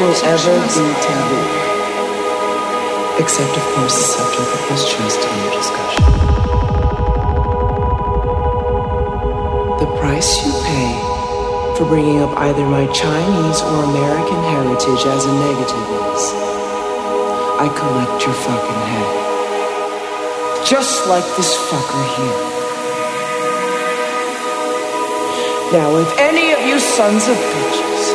will ever be taboo. Except, of course, the subject that was chosen in discussion. The price you pay for bringing up either my Chinese or American heritage as a negative is I collect your fucking head. Just like this fucker here. Now, if any of you sons of bitches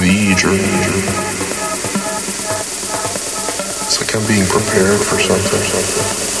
the dream. It's like I'm being prepared for something. something.